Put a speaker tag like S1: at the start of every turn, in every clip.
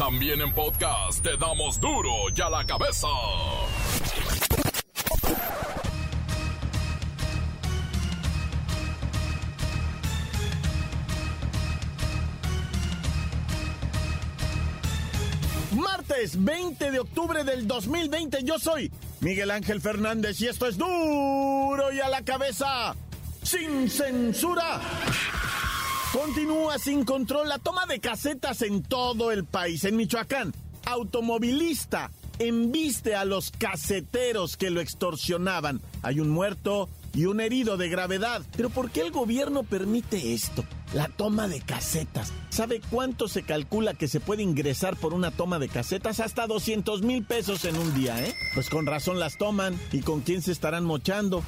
S1: También en podcast te damos duro y a la cabeza.
S2: Martes 20 de octubre del 2020 yo soy Miguel Ángel Fernández y esto es duro y a la cabeza sin censura. Continúa sin control la toma de casetas en todo el país. En Michoacán, automovilista embiste a los caseteros que lo extorsionaban. Hay un muerto y un herido de gravedad. Pero ¿por qué el gobierno permite esto? La toma de casetas. ¿Sabe cuánto se calcula que se puede ingresar por una toma de casetas? Hasta 200 mil pesos en un día, ¿eh? Pues con razón las toman. ¿Y con quién se estarán mochando?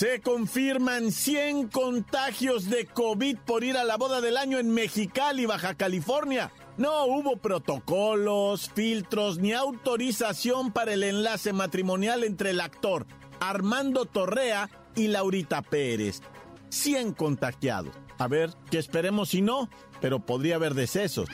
S2: Se confirman 100 contagios de COVID por ir a la boda del año en Mexicali, Baja California. No hubo protocolos, filtros ni autorización para el enlace matrimonial entre el actor Armando Torrea y Laurita Pérez. 100 contagiados. A ver, que esperemos si no, pero podría haber decesos.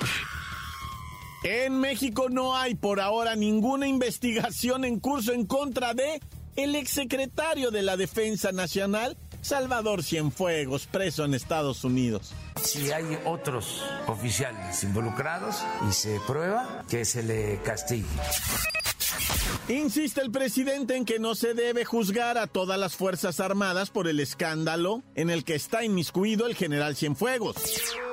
S2: En México no hay por ahora ninguna investigación en curso en contra de el exsecretario de la Defensa Nacional, Salvador Cienfuegos, preso en Estados Unidos.
S3: Si hay otros oficiales involucrados y se prueba, que se le castigue.
S2: Insiste el presidente en que no se debe juzgar a todas las Fuerzas Armadas por el escándalo en el que está inmiscuido el general Cienfuegos.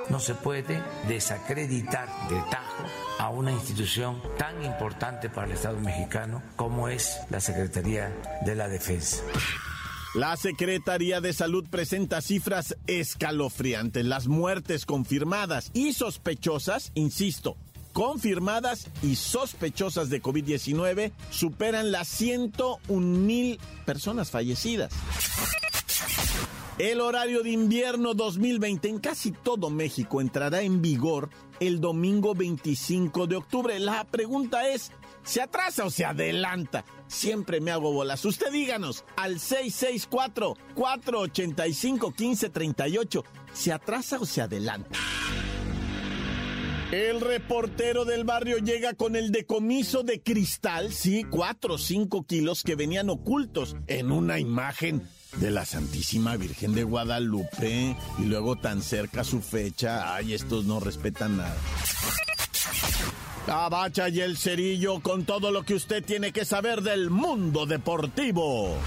S3: No se puede desacreditar de tajo a una institución tan importante para el Estado mexicano como es la Secretaría de la Defensa.
S2: La Secretaría de Salud presenta cifras escalofriantes. Las muertes confirmadas y sospechosas, insisto, confirmadas y sospechosas de COVID-19 superan las 101 mil personas fallecidas. El horario de invierno 2020 en casi todo México entrará en vigor el domingo 25 de octubre. La pregunta es, ¿se atrasa o se adelanta? Siempre me hago bolas. Usted díganos al 664-485-1538, ¿se atrasa o se adelanta? El reportero del barrio llega con el decomiso de cristal, sí, 4 o 5 kilos que venían ocultos en una imagen de la Santísima Virgen de Guadalupe y luego tan cerca su fecha. Ay, estos no respetan nada. Abacha y el cerillo con todo lo que usted tiene que saber del mundo deportivo.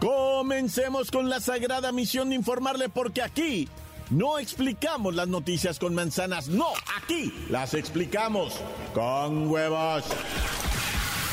S2: Comencemos con la sagrada misión de informarle porque aquí no explicamos las noticias con manzanas, no, aquí las explicamos con huevos.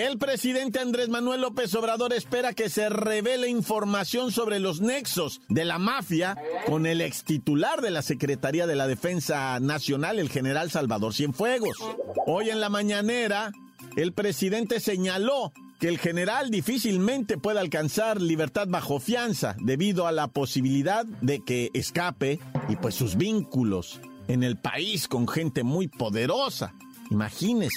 S2: El presidente Andrés Manuel López Obrador espera que se revele información sobre los nexos de la mafia con el ex titular de la Secretaría de la Defensa Nacional, el general Salvador Cienfuegos. Hoy en la mañanera, el presidente señaló que el general difícilmente puede alcanzar libertad bajo fianza debido a la posibilidad de que escape y pues sus vínculos en el país con gente muy poderosa. Imagínese.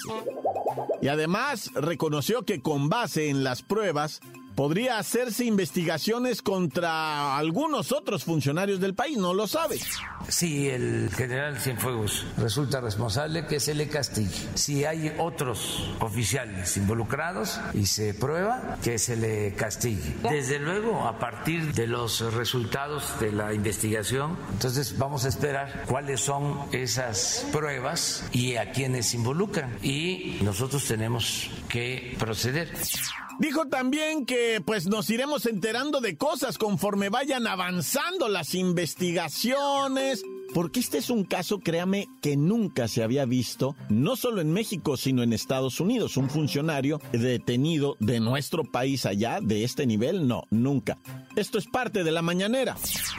S2: Y además reconoció que con base en las pruebas podría hacerse investigaciones contra algunos otros funcionarios del país, no lo sabe.
S3: Si el general Cienfuegos resulta responsable, que se le castigue. Si hay otros oficiales involucrados y se prueba, que se le castigue. Desde luego, a partir de los resultados de la investigación, entonces vamos a esperar cuáles son esas pruebas y a quienes involucran. Y nosotros tenemos que proceder.
S2: Dijo también que pues nos iremos enterando de cosas conforme vayan avanzando las investigaciones, porque este es un caso, créame, que nunca se había visto, no solo en México, sino en Estados Unidos. Un funcionario detenido de nuestro país allá, de este nivel, no, nunca. Esto es parte de la mañanera.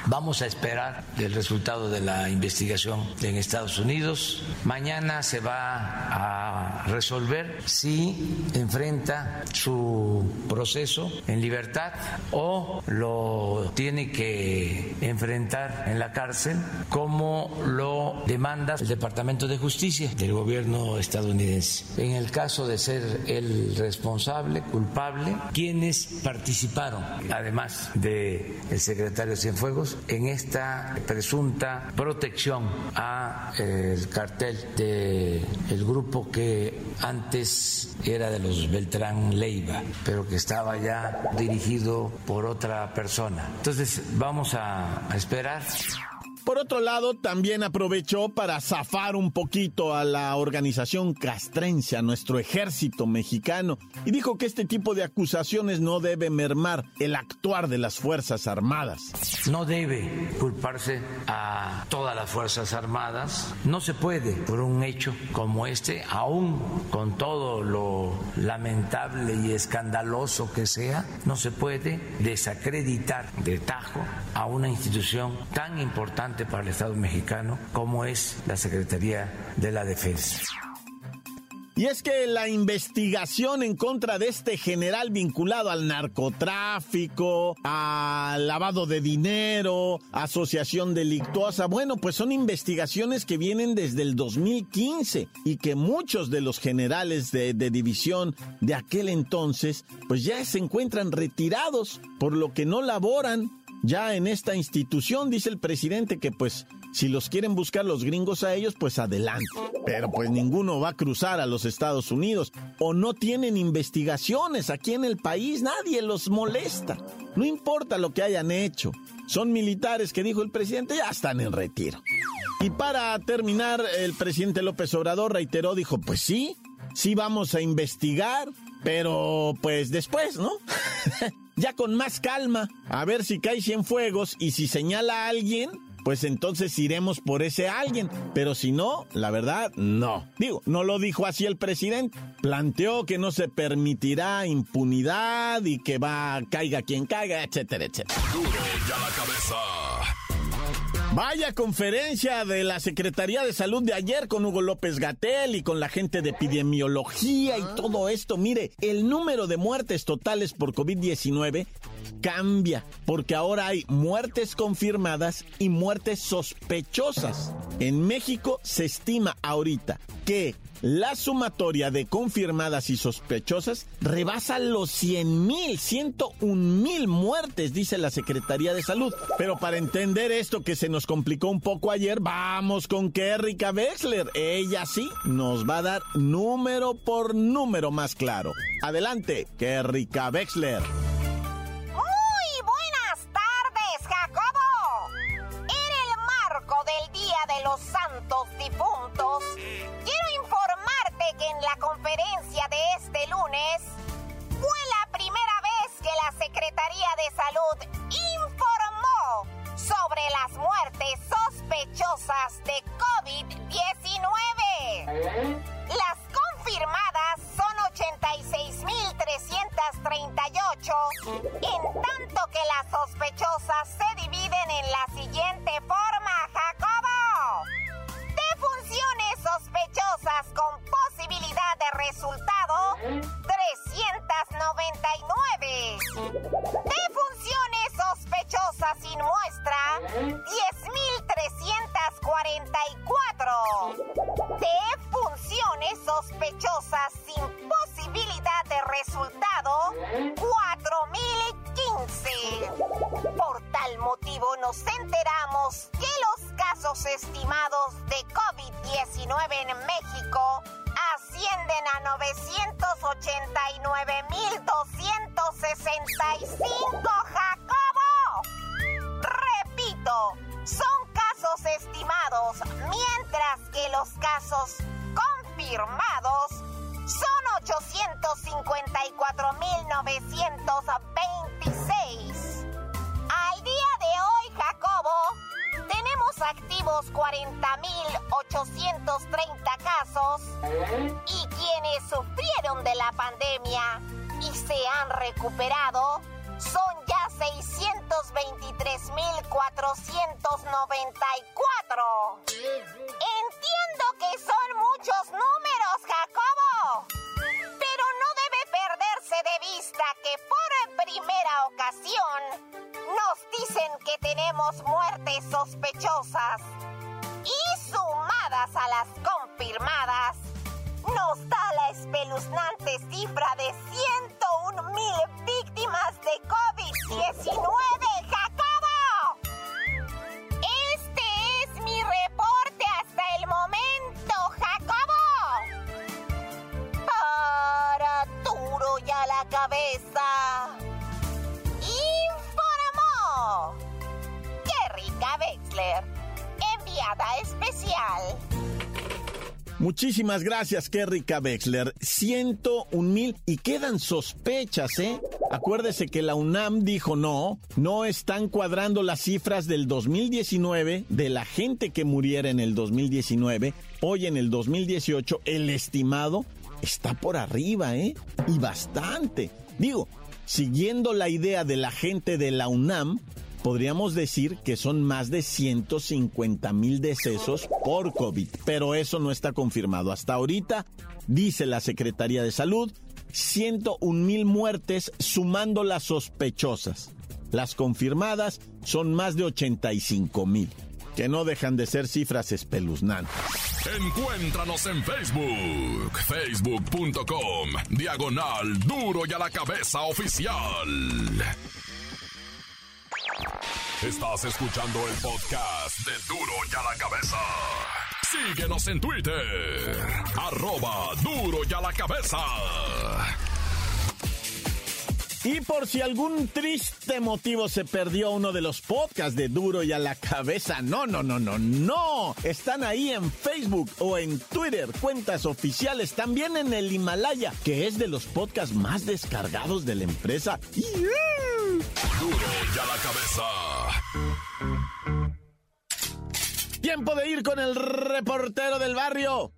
S3: Vamos a esperar el resultado de la investigación en Estados Unidos. Mañana se va a resolver si enfrenta su proceso en libertad o lo tiene que enfrentar en la cárcel como lo demanda el Departamento de Justicia del gobierno estadounidense. En el caso de ser el responsable, culpable, quienes participaron, además el secretario Cienfuegos, en esta presunta protección a eh, el cartel del el grupo que antes era de los Beltrán Leiva, pero que estaba ya dirigido por otra persona. Entonces vamos a esperar.
S2: Por otro lado, también aprovechó para zafar un poquito a la organización castrense, a nuestro ejército mexicano, y dijo que este tipo de acusaciones no debe mermar el actuar de las Fuerzas Armadas.
S3: No debe culparse a todas las Fuerzas Armadas. No se puede por un hecho como este, aún con todo lo lamentable y escandaloso que sea, no se puede desacreditar de tajo a una institución tan importante para el Estado mexicano como es la Secretaría de la Defensa.
S2: Y es que la investigación en contra de este general vinculado al narcotráfico, al lavado de dinero, asociación delictuosa, bueno, pues son investigaciones que vienen desde el 2015 y que muchos de los generales de, de división de aquel entonces, pues ya se encuentran retirados, por lo que no laboran ya en esta institución, dice el presidente que pues si los quieren buscar los gringos a ellos, pues adelante. Pero pues ninguno va a cruzar a los Estados Unidos o no tienen investigaciones aquí en el país, nadie los molesta. No importa lo que hayan hecho. Son militares que dijo el presidente, ya están en retiro. Y para terminar, el presidente López Obrador reiteró, dijo, pues sí, sí vamos a investigar, pero pues después, ¿no? ya con más calma, a ver si cae fuegos y si señala a alguien, pues entonces iremos por ese alguien. Pero si no, la verdad, no. Digo, no lo dijo así el presidente. Planteó que no se permitirá impunidad y que va, caiga quien caiga, etcétera, etcétera. Vaya conferencia de la Secretaría de Salud de ayer con Hugo López Gatel y con la gente de epidemiología y todo esto. Mire, el número de muertes totales por COVID-19 cambia, porque ahora hay muertes confirmadas y muertes sospechosas. En México se estima ahorita que la sumatoria de confirmadas y sospechosas rebasa los 100 mil, 101 mil muertes, dice la Secretaría de Salud. Pero para entender esto que se nos complicó un poco ayer, vamos con Kerrika Wexler. Ella sí nos va a dar número por número más claro. Adelante, Kerrika Wexler.
S4: Muy buenas en la conferencia de este lunes fue la primera vez que la Secretaría de Salud informó que los casos estimados de COVID-19 en México ascienden a 989.265, Jacobo. Repito, son casos estimados, mientras que los casos confirmados son 854.926. Tenemos activos 40.830 casos y quienes sufrieron de la pandemia y se han recuperado son ya 623.494.
S2: Muchísimas gracias, Kerrika Wexler. 101 mil y quedan sospechas, ¿eh? Acuérdese que la UNAM dijo no, no están cuadrando las cifras del 2019, de la gente que muriera en el 2019. Hoy en el 2018, el estimado está por arriba, ¿eh? Y bastante. Digo, siguiendo la idea de la gente de la UNAM, podríamos decir que son más de 150 mil decesos por COVID, pero eso no está confirmado. Hasta ahorita, dice la Secretaría de Salud, 101 mil muertes sumando las sospechosas. Las confirmadas son más de 85 mil, que no dejan de ser cifras espeluznantes.
S1: Encuéntranos en Facebook, facebook.com, diagonal duro y a la cabeza oficial. Estás escuchando el podcast de Duro y a la Cabeza. Síguenos en Twitter. Arroba Duro y a la Cabeza.
S2: Y por si algún triste motivo se perdió uno de los podcasts de Duro y a la cabeza, no, no, no, no, no. Están ahí en Facebook o en Twitter, cuentas oficiales, también en el Himalaya, que es de los podcasts más descargados de la empresa.
S1: Duro y a la cabeza.
S2: Tiempo de ir con el reportero del barrio.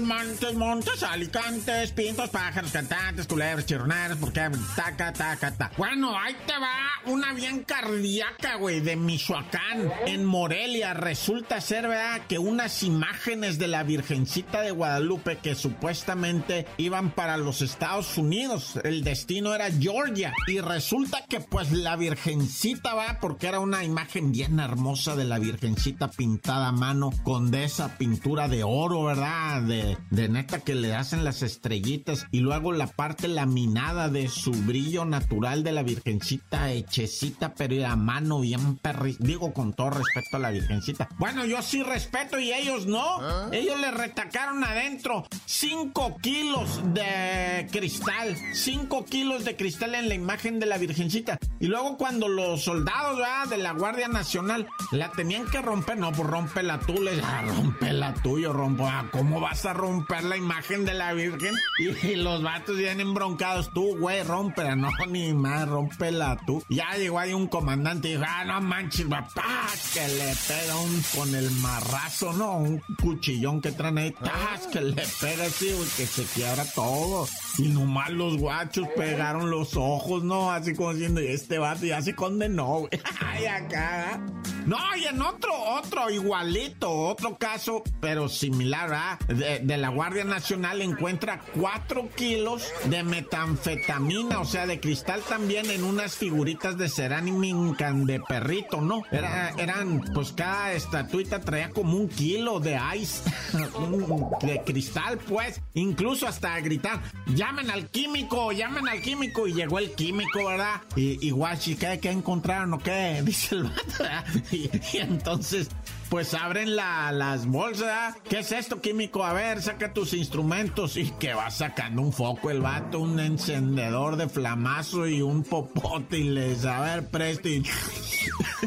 S2: Montes, montes, alicantes, pintos, pájaros, cantantes, culebras, chirroneros, porque taca, taca, taca. Bueno, ahí te va una bien cardíaca, güey, de Michoacán, en Morelia. Resulta ser, ¿verdad?, que unas imágenes de la Virgencita de Guadalupe que supuestamente iban para los Estados Unidos. El destino era Georgia. Y resulta que, pues, la Virgencita va, porque era una imagen bien hermosa de la Virgencita pintada a mano con de esa pintura de oro, ¿verdad? De, neta que le hacen las estrellitas y luego la parte laminada de su brillo natural de la virgencita hechecita, pero a mano bien perri... Digo con todo respeto a la virgencita. Bueno, yo sí respeto y ellos no. Ellos le retacaron adentro 5 kilos de cristal. 5 kilos de cristal en la imagen de la virgencita. Y luego cuando los soldados de la Guardia Nacional la tenían que romper, no, pues rompela tú, les ah, rompela tú, yo rompo. Ah, ¿Cómo vas a romper la imagen de la Virgen y, los vatos vienen embroncados. Tú, güey, rómpela, no, ni más, rómpela tú. Ya llegó ahí un comandante y dijo, ah, no manches, papá, que le pega un con el marrazo, ¿no? Un cuchillón que traen ahí, tas, que le pega así, güey, que se quiebra todo. Y nomás los guachos pegaron los ojos, ¿no? Así como diciendo, este vato ya se condenó, güey. Ay, acá. No, y en otro, otro igualito, otro caso, pero similar, ¿ah? De, de la Guardia Nacional encuentra 4 kilos de metanfetamina, o sea, de cristal también en unas figuritas de cerámica de perrito, ¿no? Era, eran, pues cada estatuita traía como un kilo de ice, de cristal, pues. Incluso hasta gritar, llamen al químico, llamen al químico. Y llegó el químico, ¿verdad? Y, y guachi, ¿qué, ¿qué encontraron o qué? Dice el vato, y entonces pues abren la, las bolsas. ¿Qué es esto, químico? A ver, saca tus instrumentos. Y que va sacando un foco el vato, un encendedor de flamazo y un popote. Y les, a ver, presto. Y...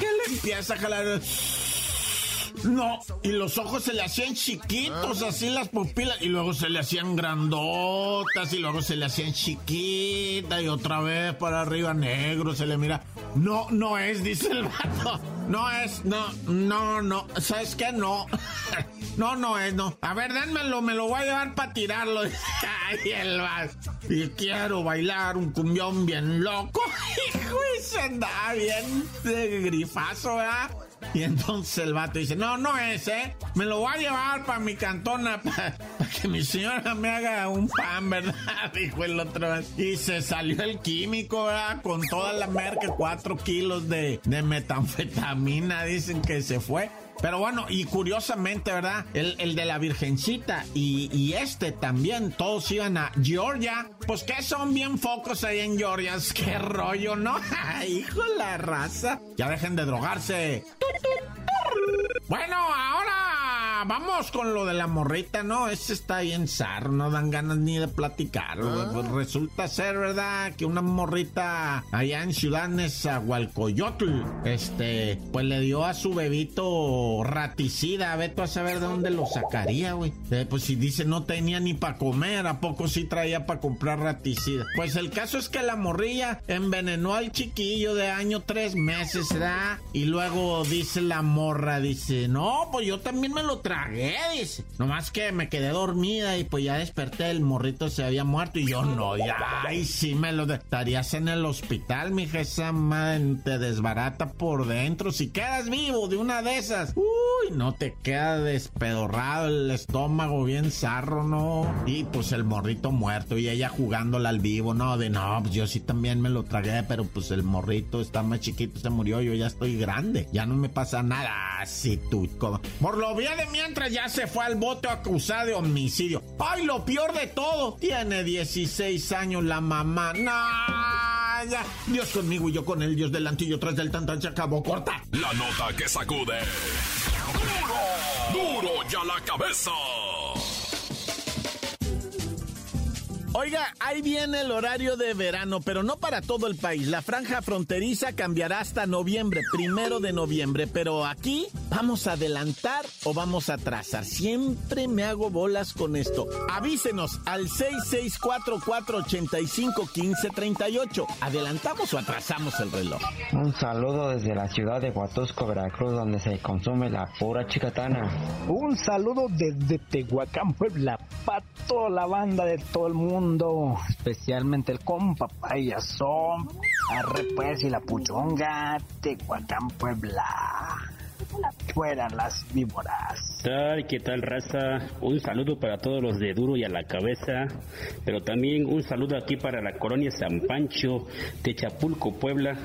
S2: ¿Qué le empieza a jalar? No, y los ojos se le hacían chiquitos, así las pupilas, y luego se le hacían grandotas, y luego se le hacían chiquitas, y otra vez para arriba negro, se le mira. No, no es, dice el vato. No es, no, no, no. ¿Sabes qué? No. No, no es, no. A ver, dénmelo, me lo voy a llevar para tirarlo. Ay, el vato. Y quiero bailar un cumbión bien loco. Hijo, se anda bien de grifazo, ¿verdad? Y entonces el vato dice, no, no es, ¿eh? Me lo voy a llevar para mi cantona, para que mi señora me haga un pan, ¿verdad? Dijo el otro. Y se salió el químico, ¿verdad? Con toda la merca, cuatro kilos de, de metanfetamina, dicen que se fue. Pero bueno, y curiosamente, ¿verdad? El, de la Virgencita y, y, este también, todos iban a Georgia. Pues que son bien focos ahí en Georgia. Qué rollo, ¿no? Hijo la raza. Ya dejen de drogarse. Bueno, ahora vamos con lo de la morrita, ¿no? Ese está bien zar, no dan ganas ni de platicar. Pues resulta ser, ¿verdad? Que una morrita allá en Ciudad Nezahualcoyotl, este, pues le dio a su bebito raticida. Veto a saber de dónde lo sacaría, güey. Eh, pues si dice no tenía ni para comer, ¿a poco sí traía para comprar raticida? Pues el caso es que la morrilla envenenó al chiquillo de año tres meses, ¿verdad? Y luego dice la morra, dice, no, pues yo también me lo tragué, dice. Nomás que me quedé dormida y pues ya desperté, el morrito se había muerto y yo no, ya, ay, sí me lo estarías en el hospital, mija, esa madre te desbarata por dentro. Si quedas vivo de una de esas, no te queda despedorrado el estómago bien zarro, ¿no? Y pues el morrito muerto y ella jugándola al vivo, ¿no? De no, pues yo sí también me lo tragué, pero pues el morrito está más chiquito, se murió, yo ya estoy grande, ya no me pasa nada, sí, tú, Por lo bien de mientras ya se fue al bote acusado de homicidio. ¡Ay, lo peor de todo! Tiene 16 años la mamá. ¡No! Dios conmigo y yo con él, Dios delante y yo tras del tan se acabó corta.
S1: La nota que sacude. ¡Duro! ¡Duro ya la cabeza!
S2: Oiga, ahí viene el horario de verano, pero no para todo el país. La franja fronteriza cambiará hasta noviembre, primero de noviembre, pero aquí vamos a adelantar o vamos a atrasar. Siempre me hago bolas con esto. Avísenos al 6644851538. ¿Adelantamos o atrasamos el reloj?
S5: Un saludo desde la ciudad de Huatusco, Veracruz, donde se consume la pura chicatana.
S6: Un saludo desde Tehuacán, Puebla, para toda la banda de todo el mundo especialmente el compa payasón, arre pues y la puchonga, Tehuacán, Puebla. Fuera las víboras.
S7: tal? ¿Qué tal, raza? Un saludo para todos los de Duro y a la cabeza, pero también un saludo aquí para la colonia San Pancho de Chapulco, Puebla,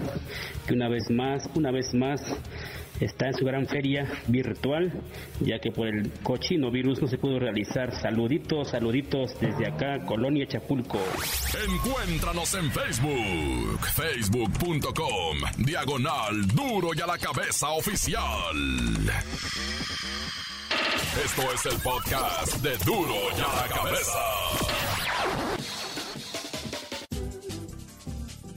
S7: que una vez más, una vez más, está en su gran feria virtual, ya que por el cochino virus no se pudo realizar. Saluditos, saluditos desde acá, Colonia Chapulco.
S1: Encuéntranos en Facebook, facebook.com, diagonal duro y a la cabeza oficial. Esto es el podcast de duro y a la cabeza.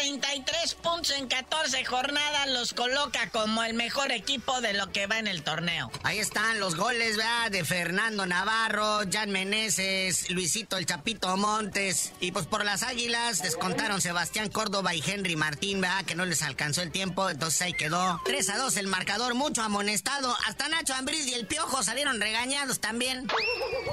S8: 33 puntos en 14 jornadas, los coloca como el mejor equipo de lo que va en el torneo.
S9: Ahí están los goles, ¿verdad? De Fernando Navarro, Jan Meneses, Luisito el Chapito Montes. Y pues por las águilas descontaron Sebastián Córdoba y Henry Martín, ¿verdad? Que no les alcanzó el tiempo, entonces ahí quedó. 3 a 2 el marcador, mucho amonestado. Hasta Nacho Ambriz y el Piojo salieron regañados también.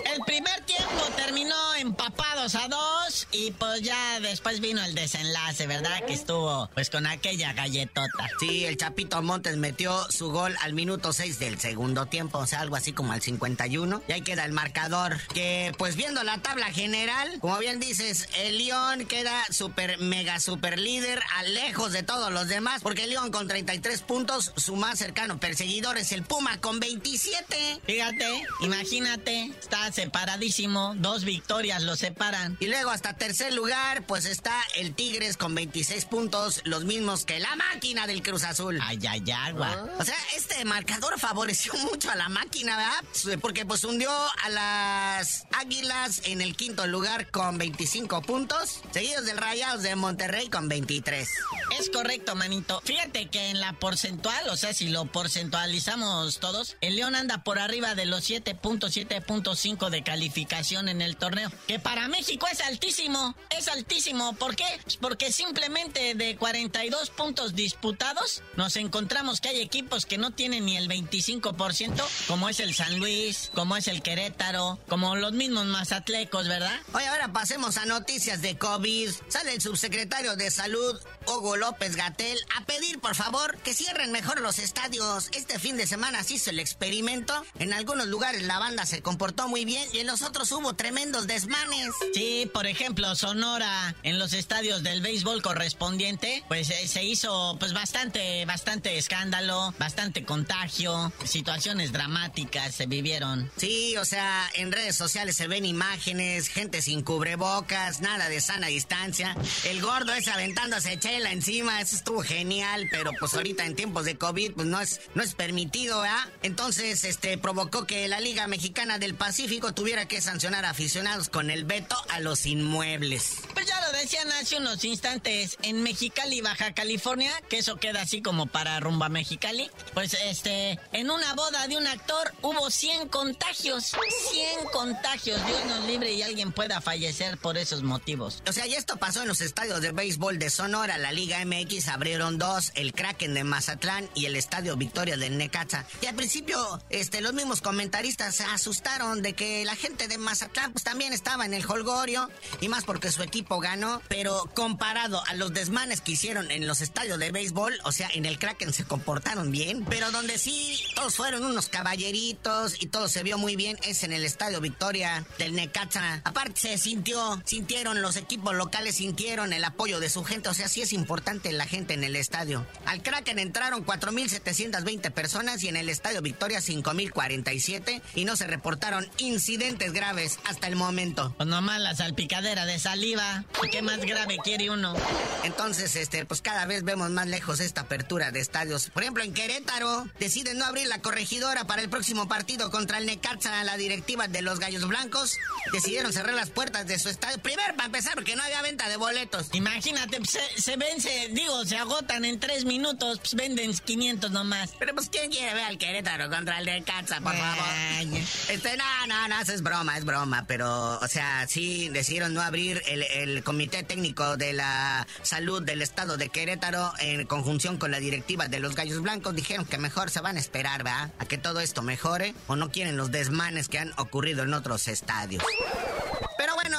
S8: El primer tiempo terminó empapados a dos y pues ya después vino el desenlace, ¿verdad? Que estuvo pues con aquella galletota.
S9: Sí, el Chapito Montes metió su gol al minuto 6 del segundo tiempo, o sea, algo así como al 51. Y ahí queda el marcador, que pues viendo la tabla general, como bien dices, el León queda super, mega, super líder, a lejos de todos los demás, porque el León con 33 puntos, su más cercano perseguidor es el Puma con 27.
S8: Fíjate, imagínate, está separadísimo, dos victorias lo separan.
S9: Y luego hasta tercer lugar, pues está el Tigres con 26 puntos, los mismos que la máquina del Cruz Azul.
S8: Ay, ay, agua.
S9: O sea, este marcador favoreció mucho a la máquina, ¿verdad? Porque pues hundió a las Águilas en el quinto lugar con 25 puntos, seguidos del Rayados de Monterrey con 23.
S8: Es correcto, manito. Fíjate que en la porcentual, o sea, si lo porcentualizamos todos, el León anda por arriba de los 7.7.5 de calificación en el torneo. Que para México es altísimo. Es altísimo. ¿Por qué? Pues porque simplemente de 42 puntos disputados, nos encontramos que hay equipos que no tienen ni el 25%, como es el San Luis, como es el Querétaro, como los mismos mazatlecos, ¿verdad?
S9: Oye, ahora pasemos a noticias de COVID. Sale el subsecretario de Salud, Hugo López Gatel, a pedir por favor que cierren mejor los estadios. Este fin de semana se hizo el experimento. En algunos lugares la banda se comportó muy bien y en los otros hubo tremendos desmanes.
S8: Sí, por ejemplo, Sonora, en los estadios del béisbol correspondiente, pues eh, se hizo pues bastante, bastante escándalo, bastante contagio, situaciones dramáticas se vivieron.
S9: Sí, o sea, en redes sociales se ven imágenes, gente sin cubrebocas, nada de sana distancia. El gordo es aventándose chela encima, eso estuvo genial, pero pues ahorita en tiempos de COVID pues no es, no es permitido, ¿verdad? Entonces, este, provocó que la Liga Mexicana del Pacífico tuviera que sancionar a aficionados con el veto a los inmuebles.
S8: Pues ya lo decían hace unos instantes, en Mexicali, Baja California, que eso queda así como para rumba Mexicali, pues este, en una boda de un actor hubo 100 contagios, 100 contagios, Dios nos libre y alguien pueda fallecer por esos motivos.
S9: O sea, y esto pasó en los estadios de béisbol de Sonora, la Liga MX abrieron dos, el Kraken de Mazatlán y el Estadio Victoria de Necaxa. Y al principio, este, los mismos comentaristas se asustaron de que la gente de Mazatlán pues también estaba en el holgorio, y más porque su equipo ganó, pero comparado a los desmanes que hicieron en los estadios de béisbol, o sea, en el Kraken se comportaron bien, pero donde sí todos fueron unos caballeritos y todo se vio muy bien es en el Estadio Victoria del Necaxa. Aparte se sintió, sintieron los equipos locales, sintieron el apoyo de su gente, o sea, sí es importante la gente en el estadio. Al Kraken entraron 4.720 personas y en el Estadio Victoria 5.047 y no se reportaron incidentes graves hasta el momento.
S8: Pues nomás la salpicadera de saliva. ¿Qué más grave quiere uno?
S9: Entonces, este, pues cada vez vemos más lejos esta apertura de estadios. Por ejemplo, en Querétaro deciden no abrir la corregidora para el próximo partido contra el Necaxa. La directiva de los Gallos Blancos decidieron cerrar las puertas de su estadio. Primero, para empezar, porque no había venta de boletos.
S8: Imagínate, pues, se, se vence, digo, se agotan en tres minutos, pues venden 500 nomás.
S9: Pero pues, ¿quién quiere ver al Querétaro contra el Necaxa, por favor?
S8: Ay.
S9: Este, no, no, no, eso es broma, es broma, pero, o sea, sí decidieron no abrir el, el Comité Técnico de la Salud del Estado de Querétaro en conjunción con la directiva de los Gallos Blancos. Dijeron que mejor se van a esperar, ¿verdad? A que todo esto mejore o no quieren los desmanes que han ocurrido en otros estadios. Pero bueno,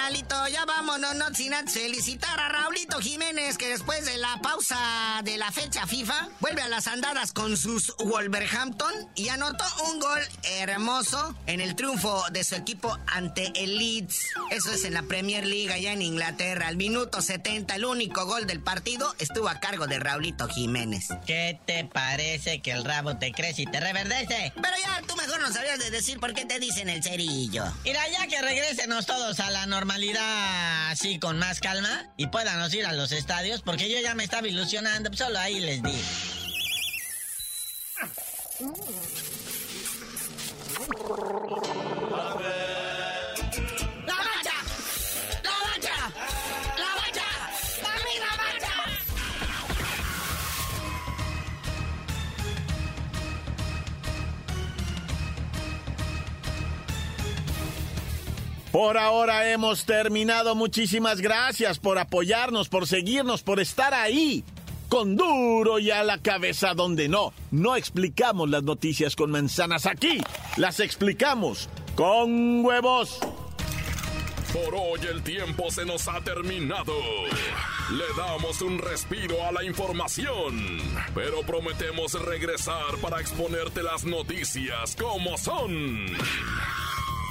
S9: carnalito, ya vámonos, no sin antes felicitar a Raulito Jiménez, que después de la pausa de la fecha FIFA, vuelve a las andadas con sus Wolverhampton y anotó un gol hermoso en el triunfo de su equipo ante el Leeds. Eso es en la Premier League allá en Inglaterra. Al minuto 70, el único gol del partido estuvo a cargo de Raulito Jiménez.
S8: ¿Qué te parece que el rabo te crece y te reverdece?
S9: Pero ya, tú mejor no sabías de decir por qué te dicen el cerillo.
S8: Mira, ya que regresenos todos a la normalidad así con más calma y puedanos ir a los estadios, porque yo ya me estaba ilusionando, pues solo ahí les digo.
S9: ¡La
S2: Por ahora hemos terminado. Muchísimas gracias por apoyarnos, por seguirnos, por estar ahí. Con duro y a la cabeza donde no. No explicamos las noticias con manzanas aquí. Las explicamos con huevos.
S1: Por hoy el tiempo se nos ha terminado. Le damos un respiro a la información, pero prometemos regresar para exponerte las noticias como son.